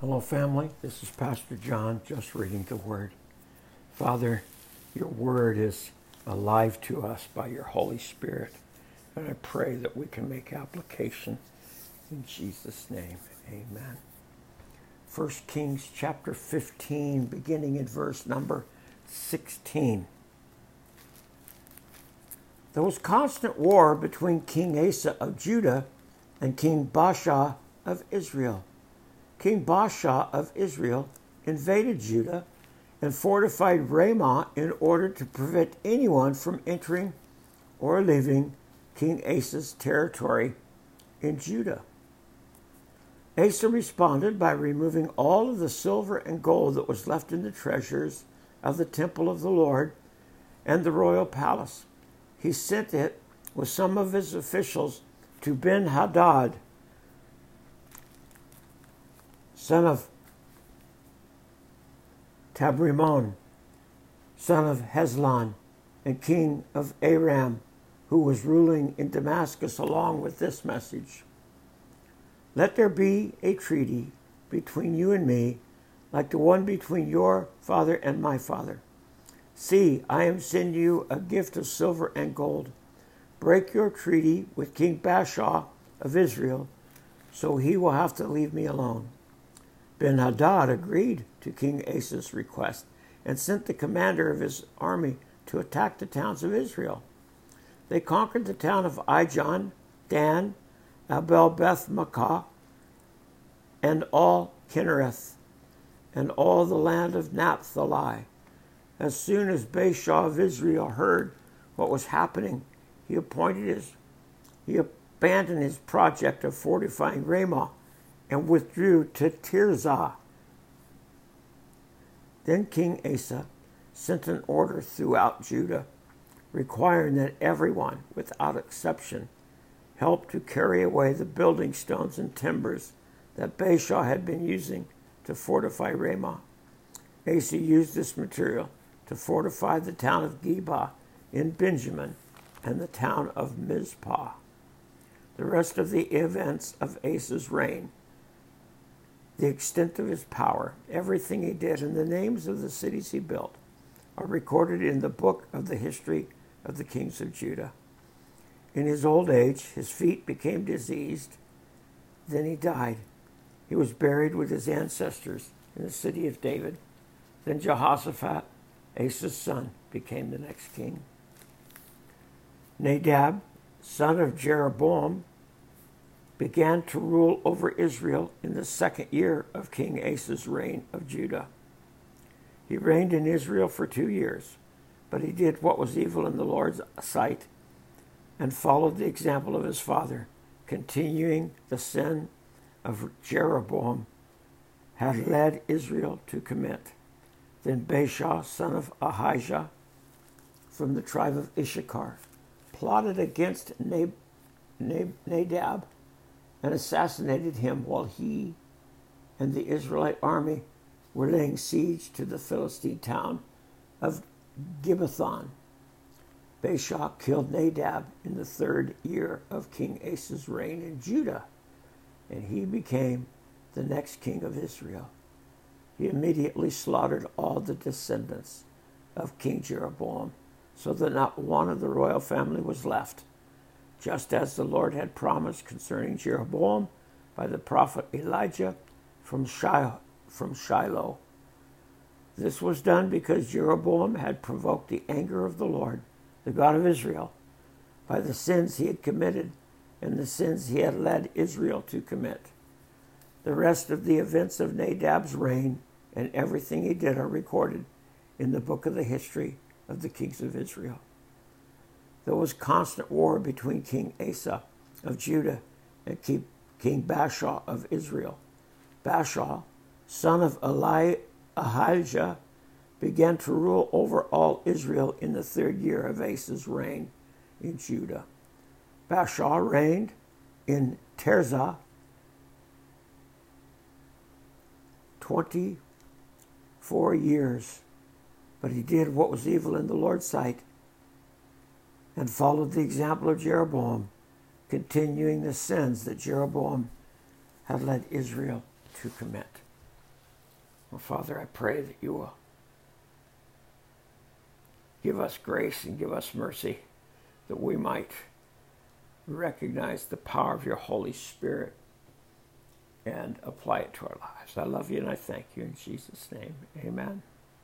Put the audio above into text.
Hello, family. This is Pastor John, just reading the Word. Father, your Word is alive to us by your Holy Spirit, and I pray that we can make application in Jesus' name. Amen. 1 Kings chapter 15, beginning in verse number 16. There was constant war between King Asa of Judah and King Baasha of Israel. King Baasha of Israel invaded Judah and fortified Ramah in order to prevent anyone from entering or leaving King Asa's territory in Judah. Asa responded by removing all of the silver and gold that was left in the treasures of the temple of the Lord and the royal palace. He sent it with some of his officials to Ben Hadad, son of Tabrimmon, son of Hezlon, and king of Aram, who was ruling in Damascus, along with this message Let there be a treaty between you and me, like the one between your father and my father. See, I am sending you a gift of silver and gold. Break your treaty with King Baasha of Israel, so he will have to leave me alone. Ben Hadad agreed to King Asa's request and sent the commander of his army to attack the towns of Israel. They conquered the town of Ijon, Dan, Abel Beth and all Kinnereth, and all the land of Naphtali. As soon as Baasha of Israel heard what was happening, he appointed his he abandoned his project of fortifying Ramah and withdrew to Tirzah. Then King Asa sent an order throughout Judah requiring that everyone, without exception, help to carry away the building stones and timbers that Baasha had been using to fortify Ramah. Asa used this material to fortify the town of Geba in Benjamin and the town of Mizpah. The rest of the events of Asa's reign the extent of his power, everything he did, and the names of the cities he built are recorded in the book of the history of the kings of Judah. In his old age, his feet became diseased. Then he died. He was buried with his ancestors in the city of David. Then Jehoshaphat, Asa's son, became the next king. Nadab, son of Jeroboam, began to rule over Israel in the second year of King Asa's reign of Judah. He reigned in Israel for two years, but he did what was evil in the Lord's sight and followed the example of his father, continuing the sin of Jeroboam had led Israel to commit. Then Baasha, son of Ahijah, from the tribe of Issachar, plotted against Nadab and assassinated him while he and the Israelite army were laying siege to the Philistine town of Gibbethon. Baasha killed Nadab in the third year of King Asa's reign in Judah, and he became the next king of Israel. He immediately slaughtered all the descendants of King Jeroboam, so that not one of the royal family was left just as the Lord had promised concerning Jeroboam by the prophet Elijah from, from Shiloh. This was done because Jeroboam had provoked the anger of the Lord, the God of Israel, by the sins he had committed and the sins he had led Israel to commit. The rest of the events of Nadab's reign and everything he did are recorded in the book of the history of the kings of Israel. There was constant war between King Asa of Judah and King Baasha of Israel. Baasha, son of Eli, Ahijah, began to rule over all Israel in the third year of Asa's reign in Judah. Baasha reigned in Tirzah 24 years, but he did what was evil in the Lord's sight and followed the example of Jeroboam, continuing the sins that Jeroboam had led Israel to commit. Well, Father, I pray that you will give us grace and give us mercy that we might recognize the power of your Holy Spirit and apply it to our lives. I love you and I thank you in Jesus' name. Amen.